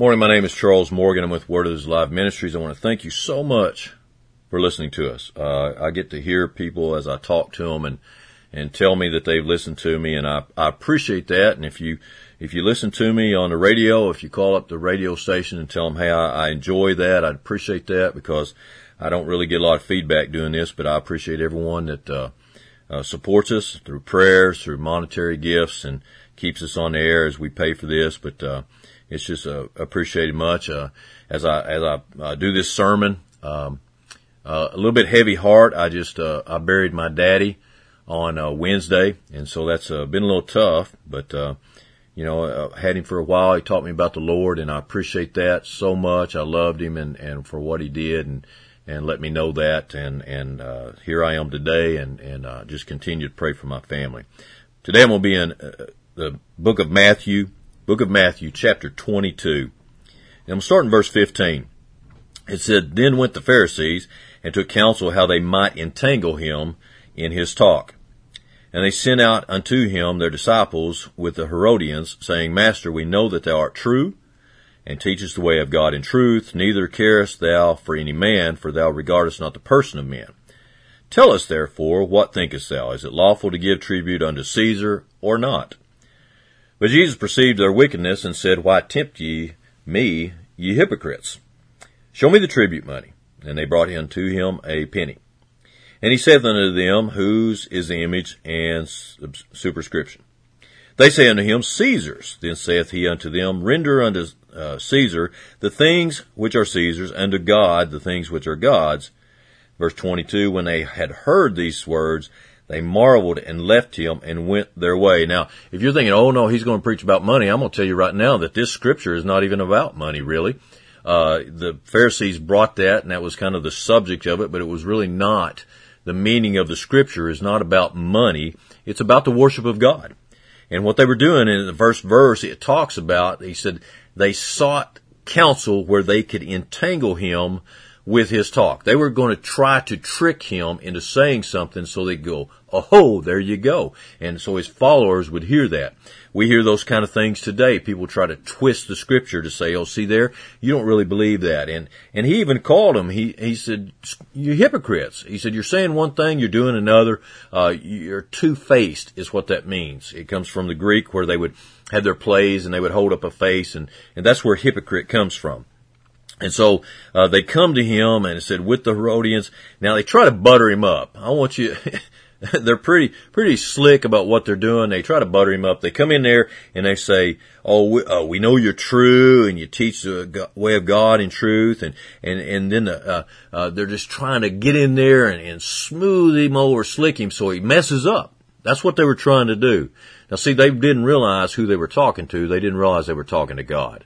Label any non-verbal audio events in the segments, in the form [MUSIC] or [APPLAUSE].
Morning, my name is Charles Morgan. I'm with Word of His Live Ministries. I want to thank you so much for listening to us. Uh, I get to hear people as I talk to them and, and tell me that they've listened to me and I, I appreciate that. And if you, if you listen to me on the radio, if you call up the radio station and tell them, hey, I, I enjoy that, I'd appreciate that because I don't really get a lot of feedback doing this, but I appreciate everyone that, uh, uh, supports us through prayers, through monetary gifts and keeps us on the air as we pay for this. But, uh, it's just, uh, appreciated much. Uh, as I, as I, uh, do this sermon, um, uh, a little bit heavy heart. I just, uh, I buried my daddy on, uh, Wednesday. And so that's, been a little tough, but, uh, you know, uh, had him for a while. He taught me about the Lord and I appreciate that so much. I loved him and, and for what he did and, and let me know that. And, and, uh, here I am today and, and, uh, just continue to pray for my family. Today I'm going to be in uh, the book of Matthew, book of Matthew, chapter 22. And I'm starting verse 15. It said, Then went the Pharisees and took counsel how they might entangle him in his talk. And they sent out unto him their disciples with the Herodians, saying, Master, we know that thou art true, and teachest the way of God in truth, neither carest thou for any man, for thou regardest not the person of men. Tell us therefore, what thinkest thou? Is it lawful to give tribute unto Caesar, or not? But Jesus perceived their wickedness, and said, Why tempt ye me, ye hypocrites? Show me the tribute money. And they brought unto him a penny. And he saith unto them, Whose is the image and superscription? They say unto him, Caesar's. Then saith he unto them, Render unto uh, Caesar the things which are Caesar's, and to God the things which are God's. Verse 22, when they had heard these words, they marveled and left him and went their way. Now, if you're thinking, oh no, he's going to preach about money, I'm going to tell you right now that this scripture is not even about money, really. Uh, the Pharisees brought that, and that was kind of the subject of it, but it was really not. The meaning of the scripture is not about money. It's about the worship of God. And what they were doing in the first verse, it talks about, he said, they sought counsel where they could entangle him with his talk. They were going to try to trick him into saying something so they'd go, oh, there you go. And so his followers would hear that. We hear those kind of things today. People try to twist the scripture to say, oh, see there, you don't really believe that. And, and he even called them, he, he said, you hypocrites. He said, you're saying one thing, you're doing another. Uh, you're two-faced is what that means. It comes from the Greek where they would have their plays and they would hold up a face and, and that's where hypocrite comes from. And so uh, they come to him and said with the Herodians. Now they try to butter him up. I want you. [LAUGHS] they're pretty pretty slick about what they're doing. They try to butter him up. They come in there and they say, "Oh, we, uh, we know you're true, and you teach the way of God in truth." And and and then uh, uh, they're just trying to get in there and, and smooth him over, slick him, so he messes up. That's what they were trying to do. Now, see, they didn't realize who they were talking to. They didn't realize they were talking to God.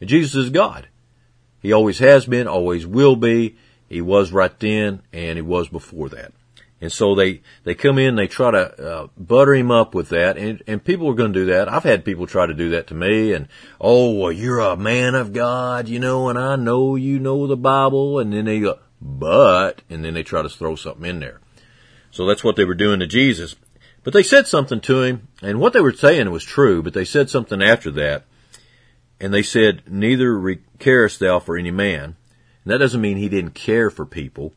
And Jesus is God. He always has been, always will be. He was right then, and he was before that. And so they, they come in, they try to, uh, butter him up with that, and, and people are going to do that. I've had people try to do that to me, and, oh, well, you're a man of God, you know, and I know you know the Bible, and then they go, but, and then they try to throw something in there. So that's what they were doing to Jesus. But they said something to him, and what they were saying was true, but they said something after that and they said, neither carest thou for any man. And that doesn't mean he didn't care for people.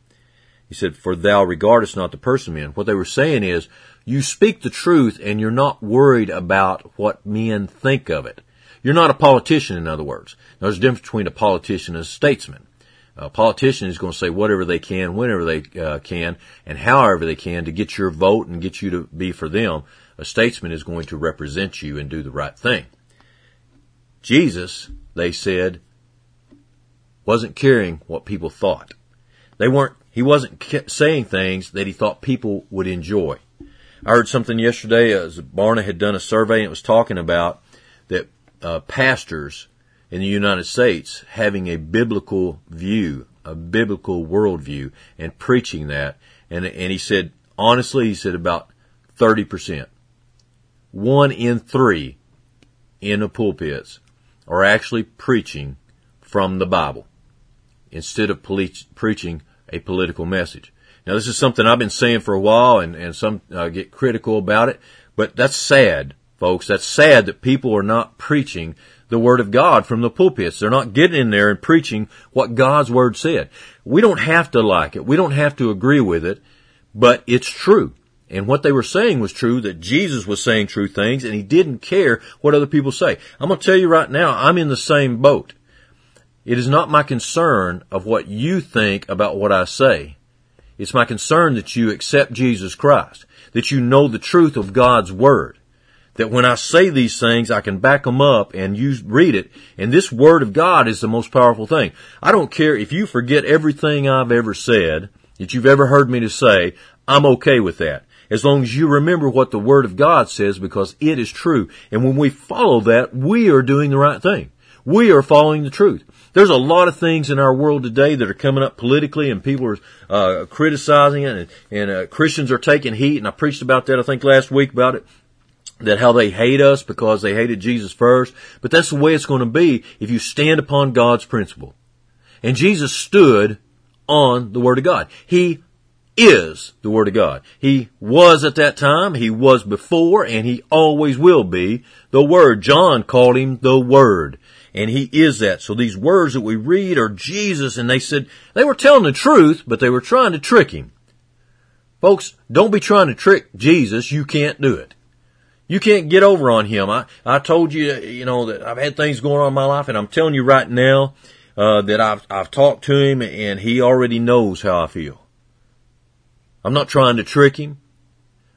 He said, for thou regardest not the person men. What they were saying is, you speak the truth and you're not worried about what men think of it. You're not a politician, in other words. Now, there's a difference between a politician and a statesman. A politician is going to say whatever they can, whenever they uh, can, and however they can to get your vote and get you to be for them. A statesman is going to represent you and do the right thing. Jesus, they said, wasn't caring what people thought. They weren't, he wasn't saying things that he thought people would enjoy. I heard something yesterday as Barna had done a survey and it was talking about that uh, pastors in the United States having a biblical view, a biblical worldview, and preaching that. And, and he said, honestly, he said about 30%. One in three in the pulpits are actually preaching from the Bible instead of preaching a political message. Now, this is something I've been saying for a while, and, and some uh, get critical about it, but that's sad folks. That's sad that people are not preaching the Word of God from the pulpits. They're not getting in there and preaching what God's Word said. We don't have to like it. We don't have to agree with it, but it's true. And what they were saying was true, that Jesus was saying true things and he didn't care what other people say. I'm going to tell you right now, I'm in the same boat. It is not my concern of what you think about what I say. It's my concern that you accept Jesus Christ, that you know the truth of God's Word that when I say these things, I can back them up and you read it. And this word of God is the most powerful thing. I don't care if you forget everything I've ever said that you've ever heard me to say. I'm okay with that. As long as you remember what the word of God says because it is true. And when we follow that, we are doing the right thing. We are following the truth. There's a lot of things in our world today that are coming up politically and people are uh, criticizing it and, and uh, Christians are taking heat and I preached about that I think last week about it that how they hate us because they hated Jesus first, but that's the way it's going to be if you stand upon God's principle. And Jesus stood on the Word of God. He is the Word of God. He was at that time, He was before, and He always will be the Word. John called Him the Word. And He is that. So these words that we read are Jesus, and they said, they were telling the truth, but they were trying to trick Him. Folks, don't be trying to trick Jesus. You can't do it. You can't get over on him. I, I told you, you know, that I've had things going on in my life and I'm telling you right now, uh, that I've, I've talked to him and he already knows how I feel. I'm not trying to trick him.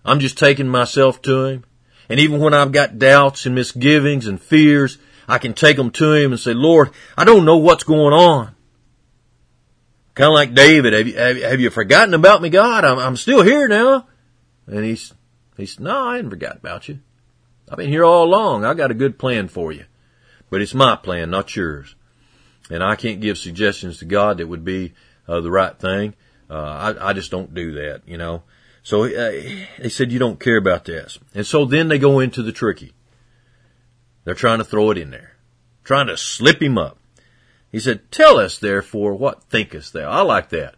I'm just taking myself to him. And even when I've got doubts and misgivings and fears, I can take them to him and say, Lord, I don't know what's going on. Kind of like David, have you, have, you forgotten about me, God? I'm, I'm still here now. And he's he said, no, I hadn't forgot about you. I've been here all along. I got a good plan for you. But it's my plan, not yours. And I can't give suggestions to God that would be uh, the right thing. Uh, I, I just don't do that, you know. So uh, they said, you don't care about this. And so then they go into the tricky. They're trying to throw it in there, trying to slip him up. He said, tell us therefore what thinkest thou? I like that.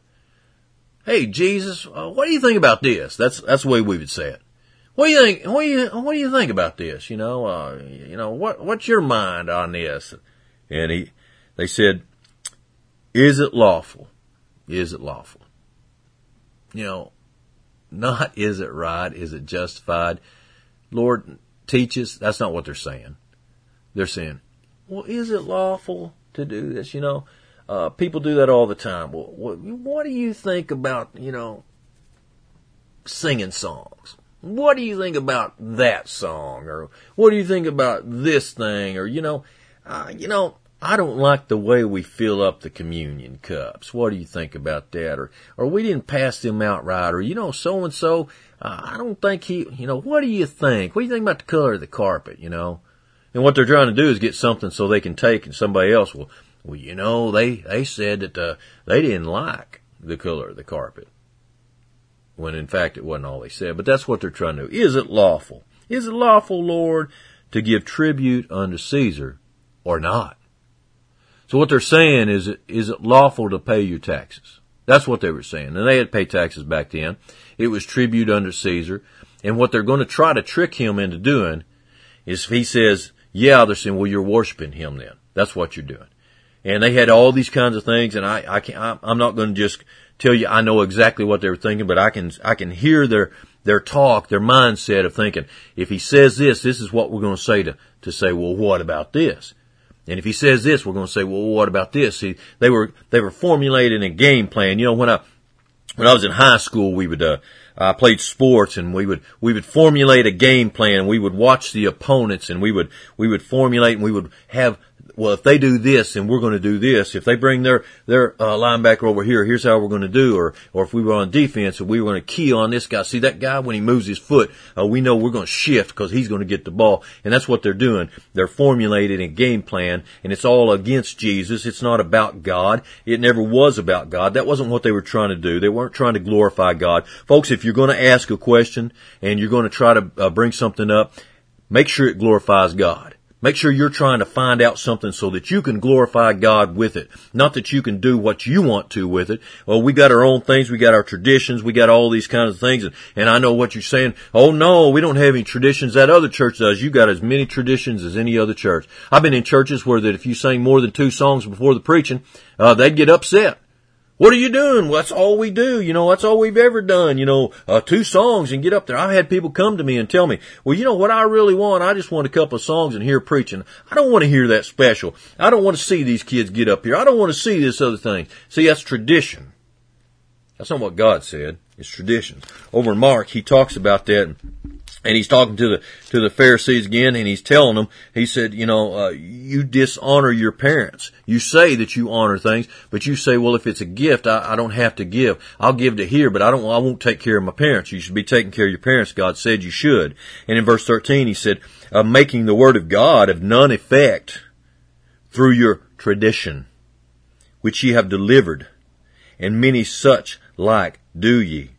Hey, Jesus, uh, what do you think about this? That's, that's the way we would say it. What do you think? What do you What do you think about this? You know, uh, you know what What's your mind on this? And he, they said, "Is it lawful? Is it lawful? You know, not is it right? Is it justified? Lord, teach us. That's not what they're saying. They're saying, well, is it lawful to do this? You know, uh, people do that all the time. Well, what, what do you think about you know singing songs? what do you think about that song? Or what do you think about this thing? Or, you know, uh, you know, I don't like the way we fill up the communion cups. What do you think about that? Or, or we didn't pass them out right. Or, you know, so and so, I don't think he, you know, what do you think? What do you think about the color of the carpet, you know? And what they're trying to do is get something so they can take and somebody else will, well, you know, they, they said that, uh, they didn't like the color of the carpet when in fact it wasn't all they said. But that's what they're trying to do. Is it lawful? Is it lawful, Lord, to give tribute unto Caesar or not? So what they're saying is, is it lawful to pay your taxes? That's what they were saying. And they had to pay taxes back then. It was tribute under Caesar. And what they're going to try to trick him into doing is if he says, yeah, they're saying, well, you're worshiping him then. That's what you're doing. And they had all these kinds of things. And I, I can't, I'm not going to just tell you I know exactly what they were thinking, but I can I can hear their their talk, their mindset of thinking, if he says this, this is what we're going to say to to say, well, what about this? And if he says this, we're going to say, well, what about this? See, they were they were formulating a game plan. You know, when I when I was in high school, we would uh, I played sports and we would we would formulate a game plan. We would watch the opponents and we would we would formulate and we would have well, if they do this, then we're going to do this. If they bring their their uh, linebacker over here, here's how we're going to do. Or or if we were on defense, and we were going to key on this guy. See that guy when he moves his foot, uh, we know we're going to shift because he's going to get the ball. And that's what they're doing. They're formulating a game plan, and it's all against Jesus. It's not about God. It never was about God. That wasn't what they were trying to do. They weren't trying to glorify God, folks. If you're going to ask a question and you're going to try to uh, bring something up, make sure it glorifies God Make sure you're trying to find out something so that you can glorify God with it. Not that you can do what you want to with it. Well, we got our own things. We got our traditions. We got all these kinds of things. And, and I know what you're saying. Oh no, we don't have any traditions. That other church does. You got as many traditions as any other church. I've been in churches where that if you sang more than two songs before the preaching, uh, they'd get upset. What are you doing? Well, that's all we do. You know, that's all we've ever done. You know, uh, two songs and get up there. I've had people come to me and tell me, well, you know what I really want? I just want a couple of songs and hear preaching. I don't want to hear that special. I don't want to see these kids get up here. I don't want to see this other thing. See, that's tradition. That's not what God said. It's tradition. Over in Mark, he talks about that and he's talking to the to the Pharisees again, and he's telling them. He said, "You know, uh, you dishonor your parents. You say that you honor things, but you say, well, if it's a gift, I, I don't have to give. I'll give to here, but I don't. I won't take care of my parents. You should be taking care of your parents. God said you should. And in verse thirteen, he said, uh, making the word of God of none effect through your tradition, which ye have delivered, and many such like do ye."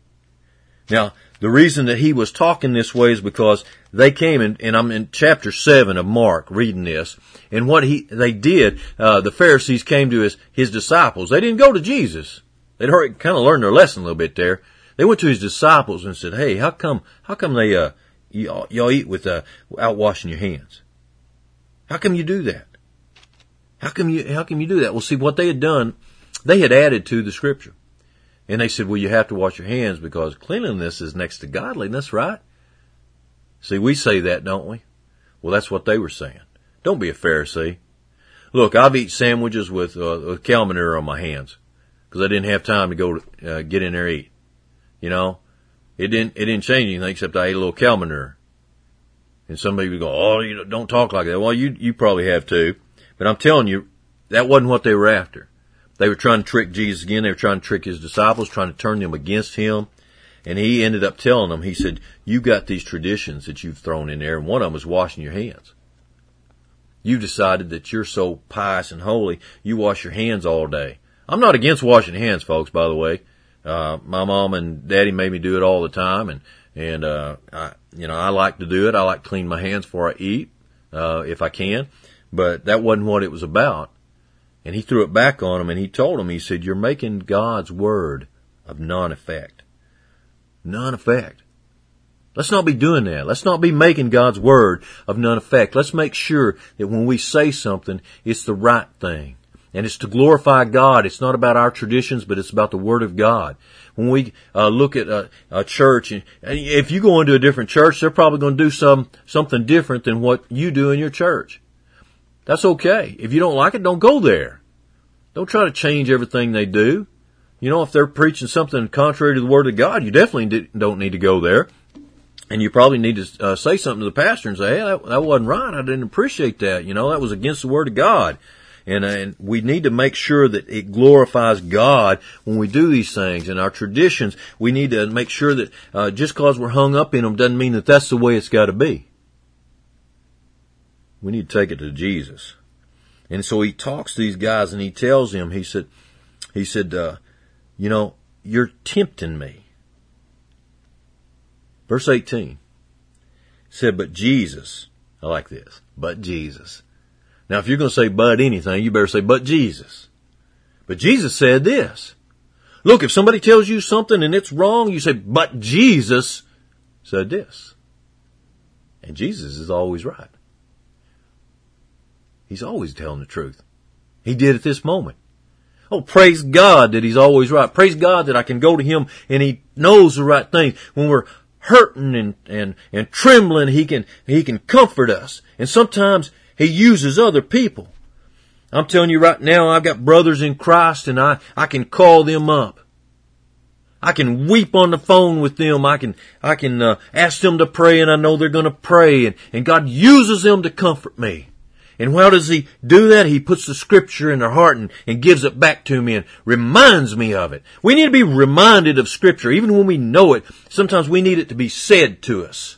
Now, the reason that he was talking this way is because they came in, and I'm in chapter seven of Mark reading this, and what he they did, uh, the Pharisees came to his his disciples. They didn't go to Jesus. They'd heard, kind of learned their lesson a little bit there. They went to his disciples and said, "Hey, how come how come they uh y'all, y'all eat with uh, without washing your hands? How come you do that? How come you how come you do that?" Well, see what they had done, they had added to the scripture. And they said, well, you have to wash your hands because cleanliness is next to godliness, right? See, we say that, don't we? Well, that's what they were saying. Don't be a Pharisee. Look, I've eaten sandwiches with, uh, with cow manure on my hands because I didn't have time to go uh, get in there and eat. You know, it didn't it didn't change anything except I ate a little cow manure. And somebody would go, "Oh, you don't talk like that." Well, you you probably have too, but I'm telling you, that wasn't what they were after. They were trying to trick Jesus again. They were trying to trick his disciples, trying to turn them against him. And he ended up telling them, he said, you got these traditions that you've thrown in there, and one of them is washing your hands. You decided that you're so pious and holy, you wash your hands all day. I'm not against washing hands, folks, by the way. Uh, my mom and daddy made me do it all the time, and, and, uh, I, you know, I like to do it. I like to clean my hands before I eat, uh, if I can. But that wasn't what it was about. And he threw it back on him and he told him, he said, you're making God's word of non-effect. Non-effect. Let's not be doing that. Let's not be making God's word of none effect. Let's make sure that when we say something, it's the right thing. And it's to glorify God. It's not about our traditions, but it's about the word of God. When we uh, look at a, a church, and if you go into a different church, they're probably going to do some something different than what you do in your church. That's okay. If you don't like it, don't go there. Don't try to change everything they do. You know, if they're preaching something contrary to the Word of God, you definitely don't need to go there. And you probably need to uh, say something to the pastor and say, hey, that, that wasn't right. I didn't appreciate that. You know, that was against the Word of God. And, and we need to make sure that it glorifies God when we do these things. And our traditions, we need to make sure that uh, just because we're hung up in them doesn't mean that that's the way it's got to be. We need to take it to Jesus. And so he talks to these guys and he tells them, he said, he said, uh, you know, you're tempting me. Verse 18 said, but Jesus, I like this, but Jesus. Now if you're going to say but anything, you better say but Jesus. But Jesus said this. Look, if somebody tells you something and it's wrong, you say, but Jesus said this. And Jesus is always right. He's always telling the truth. He did at this moment. Oh, praise God that he's always right. Praise God that I can go to him and he knows the right thing. When we're hurting and, and, and trembling, he can, he can comfort us. And sometimes he uses other people. I'm telling you right now, I've got brothers in Christ and I, I can call them up. I can weep on the phone with them. I can, I can uh, ask them to pray and I know they're going to pray and, and God uses them to comfort me. And how does he do that? He puts the scripture in their heart and, and gives it back to me and reminds me of it. We need to be reminded of scripture, even when we know it. Sometimes we need it to be said to us.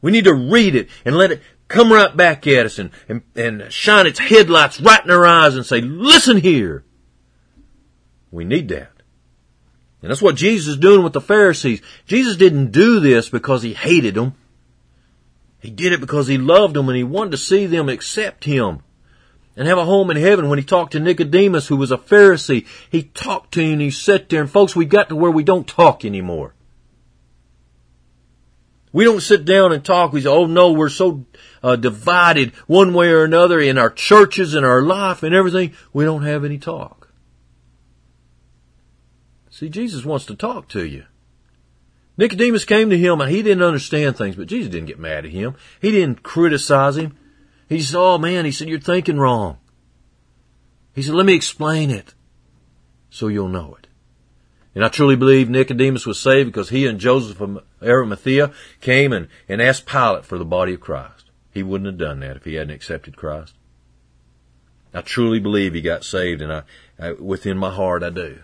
We need to read it and let it come right back at us and, and, and shine its headlights right in our eyes and say, listen here. We need that. And that's what Jesus is doing with the Pharisees. Jesus didn't do this because he hated them. He did it because he loved them and he wanted to see them accept him and have a home in heaven. When he talked to Nicodemus, who was a Pharisee, he talked to him and he sat there. And folks, we got to where we don't talk anymore. We don't sit down and talk. We say, oh no, we're so uh, divided one way or another in our churches and our life and everything. We don't have any talk. See, Jesus wants to talk to you. Nicodemus came to him and he didn't understand things, but Jesus didn't get mad at him. He didn't criticize him. He said, oh man, he said, you're thinking wrong. He said, let me explain it so you'll know it. And I truly believe Nicodemus was saved because he and Joseph of Arimathea came and, and asked Pilate for the body of Christ. He wouldn't have done that if he hadn't accepted Christ. I truly believe he got saved and I, I within my heart I do.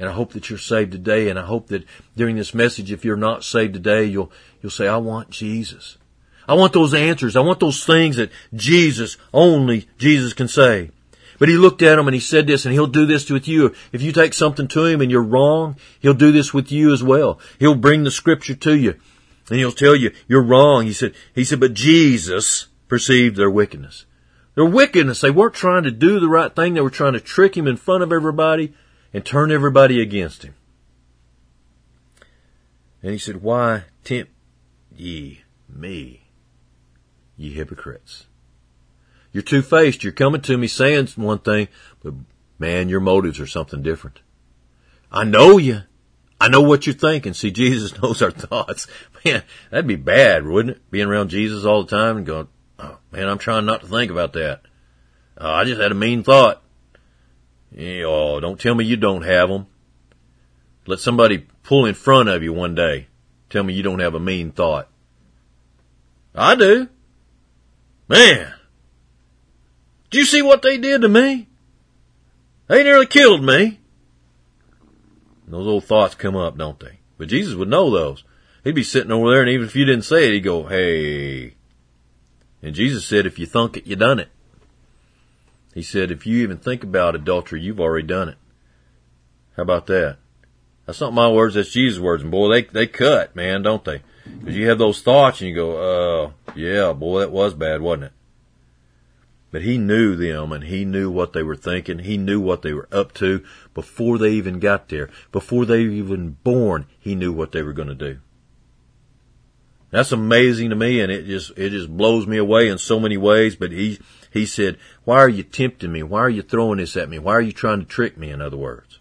And I hope that you're saved today and I hope that during this message, if you're not saved today, you'll, you'll say, I want Jesus. I want those answers. I want those things that Jesus, only Jesus can say. But he looked at him and he said this, and he'll do this with you. If you take something to him and you're wrong, he'll do this with you as well. He'll bring the scripture to you and he'll tell you you're wrong. He said, he said, but Jesus perceived their wickedness. Their wickedness. They weren't trying to do the right thing. They were trying to trick him in front of everybody and turn everybody against him. And he said, why tempt ye me, ye hypocrites? You're two faced. You're coming to me saying one thing, but man, your motives are something different. I know you. I know what you're thinking. See, Jesus [LAUGHS] knows our thoughts. Man, that'd be bad, wouldn't it? Being around Jesus all the time and going, oh, man, I'm trying not to think about that. Oh, I just had a mean thought. Oh, don't tell me you don't have them. Let somebody pull in front of you one day. Tell me you don't have a mean thought. I do. Man, do you see what they did to me? They nearly killed me. And those old thoughts come up, don't they? But Jesus would know those. He'd be sitting over there and even if you didn't say it, he'd go, hey. And Jesus said, if you thunk it, you done it. He said, if you even think about adultery, you've already done it. How about that? That's not my words, that's Jesus' words. And boy, they, they cut, man, don't they? Cause you have those thoughts and you go, uh, yeah, boy, that was bad, wasn't it? But he knew them and he knew what they were thinking. He knew what they were up to before they even got there. Before they were even born, he knew what they were going to do. That's amazing to me and it just, it just blows me away in so many ways. But he, he said, why are you tempting me? Why are you throwing this at me? Why are you trying to trick me? In other words,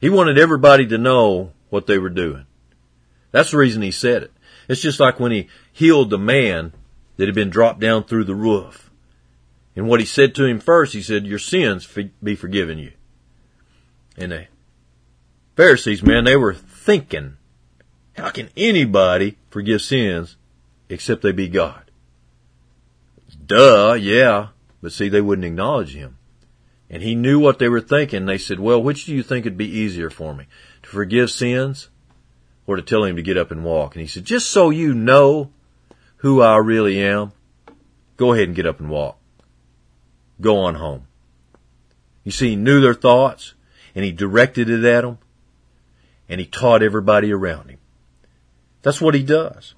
he wanted everybody to know what they were doing. That's the reason he said it. It's just like when he healed the man that had been dropped down through the roof. And what he said to him first, he said, your sins be forgiven you. And the Pharisees, man, they were thinking, how can anybody forgive sins except they be God? Duh, yeah. But see, they wouldn't acknowledge him. And he knew what they were thinking. They said, well, which do you think would be easier for me? To forgive sins or to tell him to get up and walk? And he said, just so you know who I really am, go ahead and get up and walk go on home. You see, he knew their thoughts and he directed it at them and he taught everybody around him. That's what he does.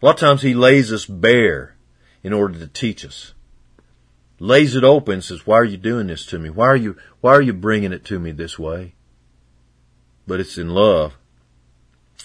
A lot of times he lays us bare in order to teach us. Lays it open and says, why are you doing this to me? Why are you, why are you bringing it to me this way? But it's in love.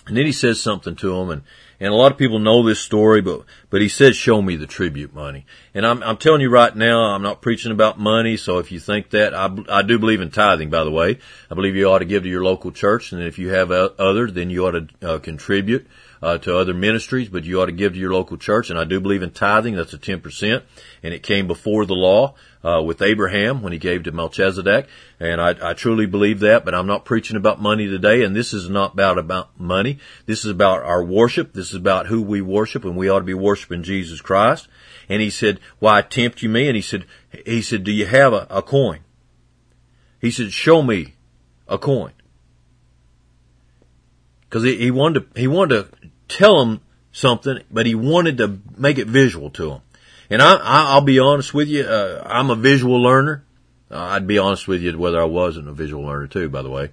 And then he says something to them and, and a lot of people know this story, but, but he says, show me the tribute money. And I'm, I'm telling you right now, I'm not preaching about money. So if you think that, I, I do believe in tithing, by the way. I believe you ought to give to your local church. And if you have others, then you ought to uh, contribute. Uh, to other ministries, but you ought to give to your local church. And I do believe in tithing. That's a 10%. And it came before the law uh, with Abraham when he gave to Melchizedek. And I, I truly believe that, but I'm not preaching about money today. And this is not about, about money. This is about our worship. This is about who we worship and we ought to be worshiping Jesus Christ. And he said, why tempt you me? And he said, he said, do you have a, a coin? He said, show me a coin. Cause he, he wanted to, he wanted to tell him something, but he wanted to make it visual to him. And I, will be honest with you, uh, I'm a visual learner. Uh, I'd be honest with you whether I wasn't a visual learner too, by the way.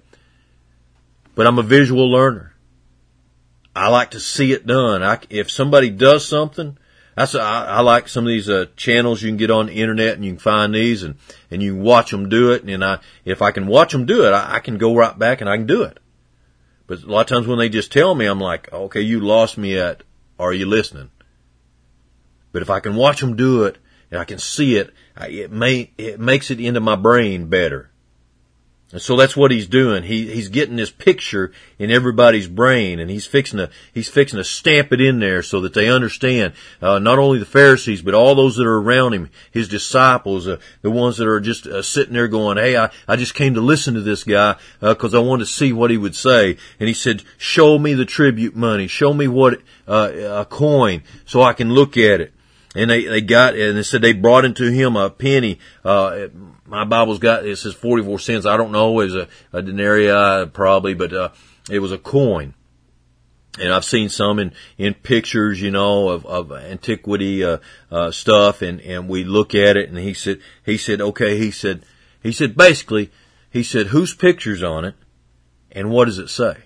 But I'm a visual learner. I like to see it done. I, if somebody does something, that's, I, I like some of these, uh, channels you can get on the internet and you can find these and, and you watch them do it. And I, if I can watch them do it, I, I can go right back and I can do it. But a lot of times when they just tell me, I'm like, okay, you lost me at, are you listening? But if I can watch them do it and I can see it, it may, it makes it into my brain better. So that's what he's doing. He, he's getting this picture in everybody's brain and he's fixing to, he's fixing to stamp it in there so that they understand, uh, not only the Pharisees, but all those that are around him, his disciples, uh, the ones that are just uh, sitting there going, Hey, I, I just came to listen to this guy, uh, cause I wanted to see what he would say. And he said, show me the tribute money, show me what, uh, a coin so I can look at it and they they got and they said they brought into him a penny. Uh, my Bible's got it says forty four cents. I don't know, was a, a denarii probably, but uh, it was a coin. And I've seen some in, in pictures, you know, of, of antiquity, uh, uh, stuff. And, and we look at it and he said, he said, okay, he said, he said, basically, he said, whose picture's on it and what does it say?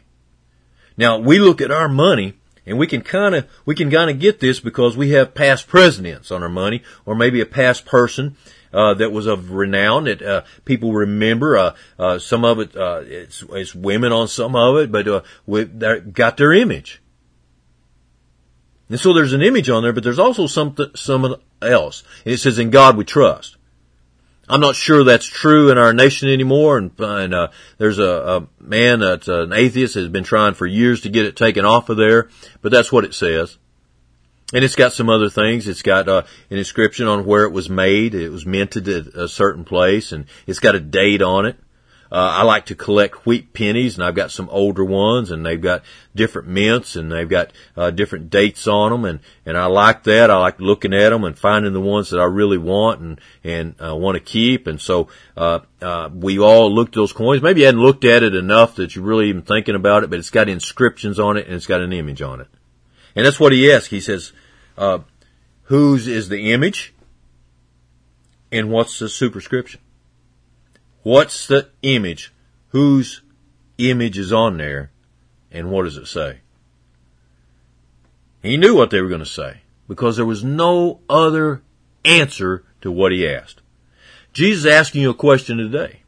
Now we look at our money and we can kind of, we can kind of get this because we have past presidents on our money or maybe a past person uh, that was of renown that uh, people remember. Uh, uh, some of it uh, it's, it's women on some of it, but uh, we got their image. And so there's an image on there, but there's also something some else. And it says, "In God we trust." I'm not sure that's true in our nation anymore. And, and uh, there's a, a man that's an atheist has been trying for years to get it taken off of there, but that's what it says. And it's got some other things. It's got uh, an inscription on where it was made. It was minted at a certain place, and it's got a date on it. Uh, I like to collect wheat pennies and I've got some older ones and they've got different mints and they've got, uh, different dates on them and, and I like that. I like looking at them and finding the ones that I really want and, and, uh, want to keep. And so, uh, uh, we all looked at those coins. Maybe you hadn't looked at it enough that you're really even thinking about it, but it's got inscriptions on it and it's got an image on it. And that's what he asks. He says, uh, whose is the image and what's the superscription? What's the image? Whose image is on there? And what does it say? He knew what they were going to say because there was no other answer to what he asked. Jesus is asking you a question today.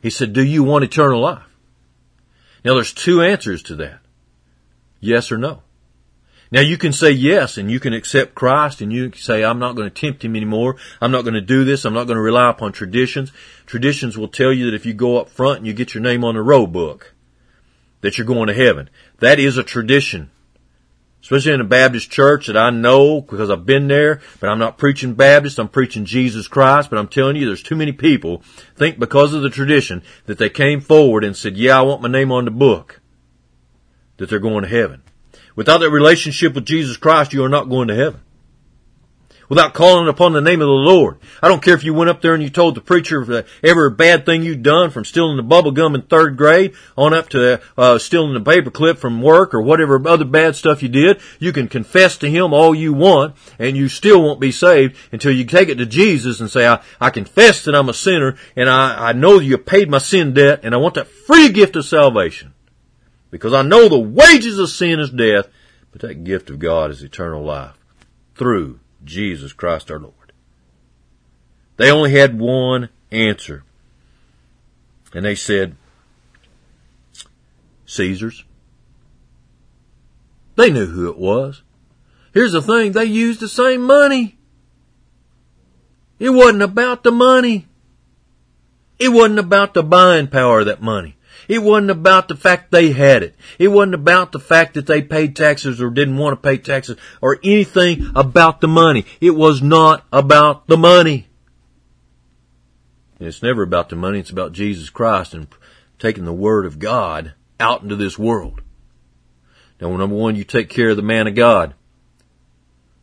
He said, do you want eternal life? Now there's two answers to that. Yes or no. Now you can say yes and you can accept Christ and you can say, I'm not going to tempt him anymore. I'm not going to do this. I'm not going to rely upon traditions. Traditions will tell you that if you go up front and you get your name on the roll book, that you're going to heaven. That is a tradition. Especially in a Baptist church that I know because I've been there, but I'm not preaching Baptist, I'm preaching Jesus Christ, but I'm telling you there's too many people think because of the tradition that they came forward and said, yeah, I want my name on the book, that they're going to heaven. Without that relationship with Jesus Christ, you are not going to heaven. Without calling upon the name of the Lord. I don't care if you went up there and you told the preacher every bad thing you'd done from stealing the bubble gum in third grade on up to uh, stealing the paperclip from work or whatever other bad stuff you did. You can confess to him all you want and you still won't be saved until you take it to Jesus and say, I, I confess that I'm a sinner and I, I know you paid my sin debt and I want that free gift of salvation. Because I know the wages of sin is death, but that gift of God is eternal life through Jesus Christ our Lord. They only had one answer. And they said, Caesar's. They knew who it was. Here's the thing, they used the same money. It wasn't about the money. It wasn't about the buying power of that money. It wasn't about the fact they had it. It wasn't about the fact that they paid taxes or didn't want to pay taxes or anything about the money. It was not about the money. And it's never about the money. It's about Jesus Christ and taking the Word of God out into this world. Now, number one, you take care of the man of God.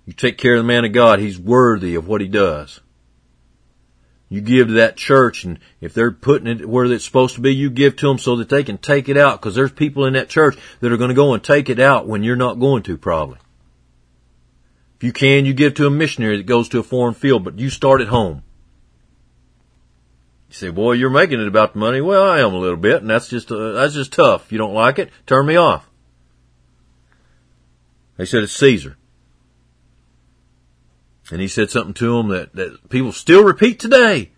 You take care of the man of God. He's worthy of what he does. You give to that church and if they're putting it where it's supposed to be, you give to them so that they can take it out because there's people in that church that are going to go and take it out when you're not going to probably. If you can, you give to a missionary that goes to a foreign field, but you start at home. You say, boy, you're making it about the money. Well, I am a little bit and that's just, uh, that's just tough. If you don't like it, turn me off. They said it's Caesar. And he said something to them that, that people still repeat today.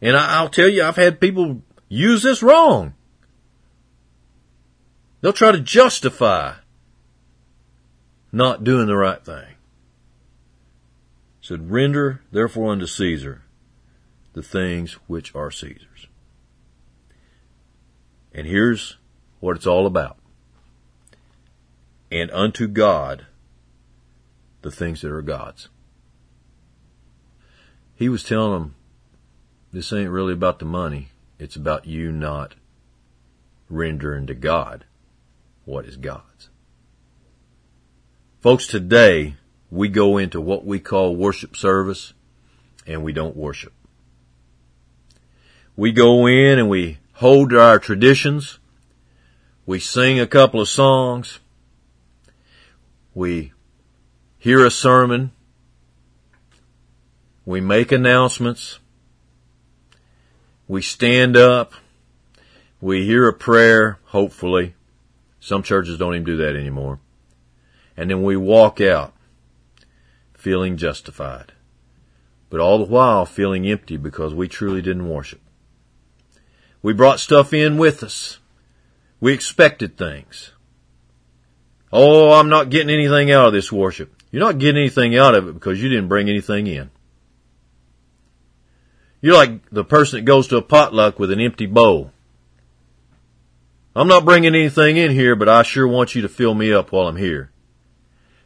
And I, will tell you, I've had people use this wrong. They'll try to justify not doing the right thing. Said, render therefore unto Caesar the things which are Caesar's. And here's what it's all about. And unto God the things that are God's. He was telling them, this ain't really about the money. It's about you not rendering to God what is God's. Folks, today we go into what we call worship service and we don't worship. We go in and we hold to our traditions. We sing a couple of songs. We hear a sermon. We make announcements. We stand up. We hear a prayer, hopefully. Some churches don't even do that anymore. And then we walk out feeling justified, but all the while feeling empty because we truly didn't worship. We brought stuff in with us. We expected things. Oh, I'm not getting anything out of this worship. You're not getting anything out of it because you didn't bring anything in. You're like the person that goes to a potluck with an empty bowl. I'm not bringing anything in here, but I sure want you to fill me up while I'm here.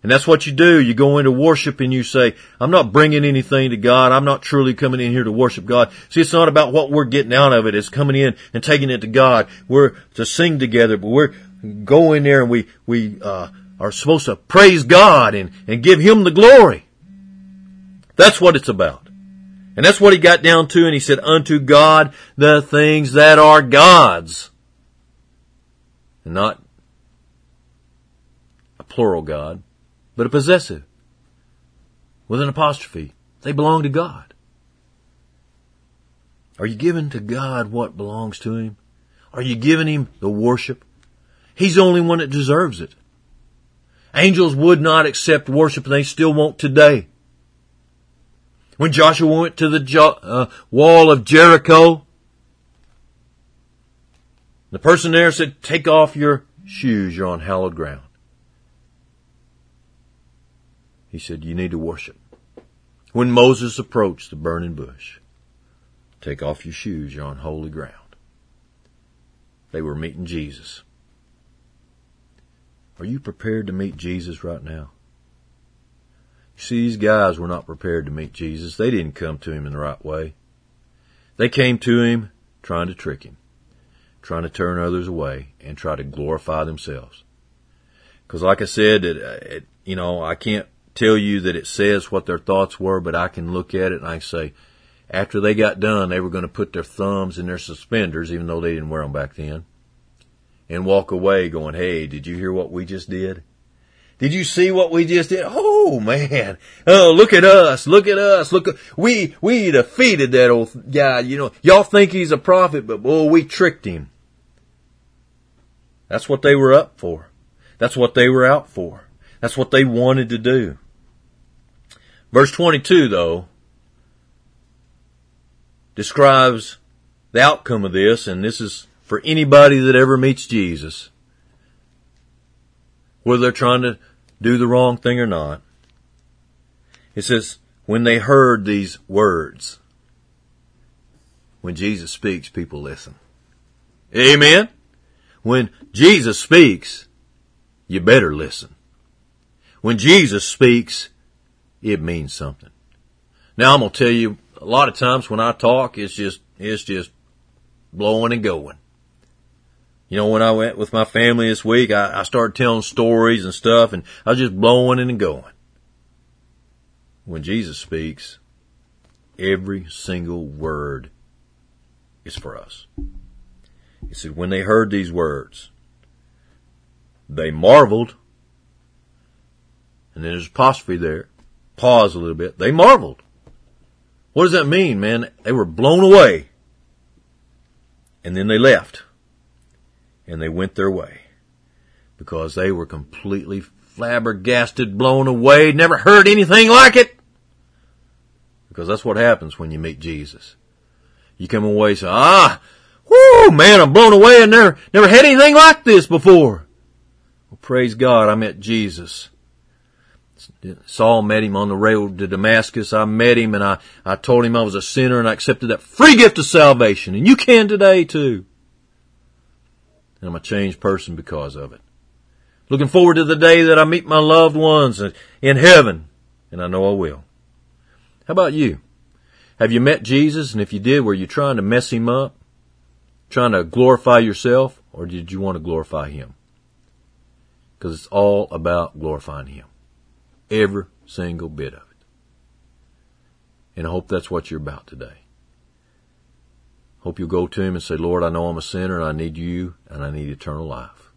And that's what you do. You go into worship and you say, I'm not bringing anything to God. I'm not truly coming in here to worship God. See, it's not about what we're getting out of it. It's coming in and taking it to God. We're to sing together, but we're going there and we, we, uh, are supposed to praise God and, and give Him the glory. That's what it's about. And that's what he got down to and he said, unto God the things that are God's. And not a plural God but a possessive with an apostrophe. They belong to God. Are you giving to God what belongs to Him? Are you giving Him the worship? He's the only one that deserves it. Angels would not accept worship and they still won't today. When Joshua went to the jo- uh, wall of Jericho, the person there said, take off your shoes, you're on hallowed ground. He said, You need to worship. When Moses approached the burning bush, take off your shoes, you're on holy ground. They were meeting Jesus. Are you prepared to meet Jesus right now? You see, these guys were not prepared to meet Jesus. They didn't come to him in the right way. They came to him trying to trick him, trying to turn others away and try to glorify themselves. Cause like I said, it, it, you know, I can't tell you that it says what their thoughts were, but I can look at it and I say, after they got done, they were going to put their thumbs in their suspenders, even though they didn't wear them back then, and walk away going, hey, did you hear what we just did? Did you see what we just did? Oh man. Oh, look at us. Look at us. Look, we, we defeated that old guy. You know, y'all think he's a prophet, but boy, we tricked him. That's what they were up for. That's what they were out for. That's what they wanted to do. Verse 22 though, describes the outcome of this, and this is for anybody that ever meets Jesus, whether they're trying to do the wrong thing or not. It says, when they heard these words, when Jesus speaks, people listen. Amen? When Jesus speaks, you better listen. When Jesus speaks, it means something. Now I'm going to tell you, a lot of times when I talk, it's just, it's just blowing and going. You know, when I went with my family this week, I, I started telling stories and stuff and I was just blowing and going. When Jesus speaks, every single word is for us. He said, when they heard these words, they marveled, and then there's apostrophe there, pause a little bit. They marveled. What does that mean, man? They were blown away. And then they left. And they went their way. because they were completely flabbergasted, blown away, never heard anything like it. Because that's what happens when you meet Jesus. You come away and say, ah, whoo, man, I'm blown away and never, never had anything like this before. Well, praise God, I met Jesus. Saul met him on the road to Damascus. I met him and I, I told him I was a sinner and I accepted that free gift of salvation. And you can today too. And I'm a changed person because of it. Looking forward to the day that I meet my loved ones in heaven. And I know I will. How about you? Have you met Jesus? And if you did, were you trying to mess him up? Trying to glorify yourself? Or did you want to glorify him? Because it's all about glorifying him. Every single bit of it. And I hope that's what you're about today. Hope you'll go to him and say, Lord, I know I'm a sinner and I need you and I need eternal life.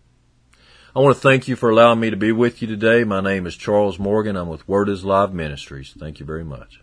I want to thank you for allowing me to be with you today. My name is Charles Morgan. I'm with Word is Live Ministries. Thank you very much.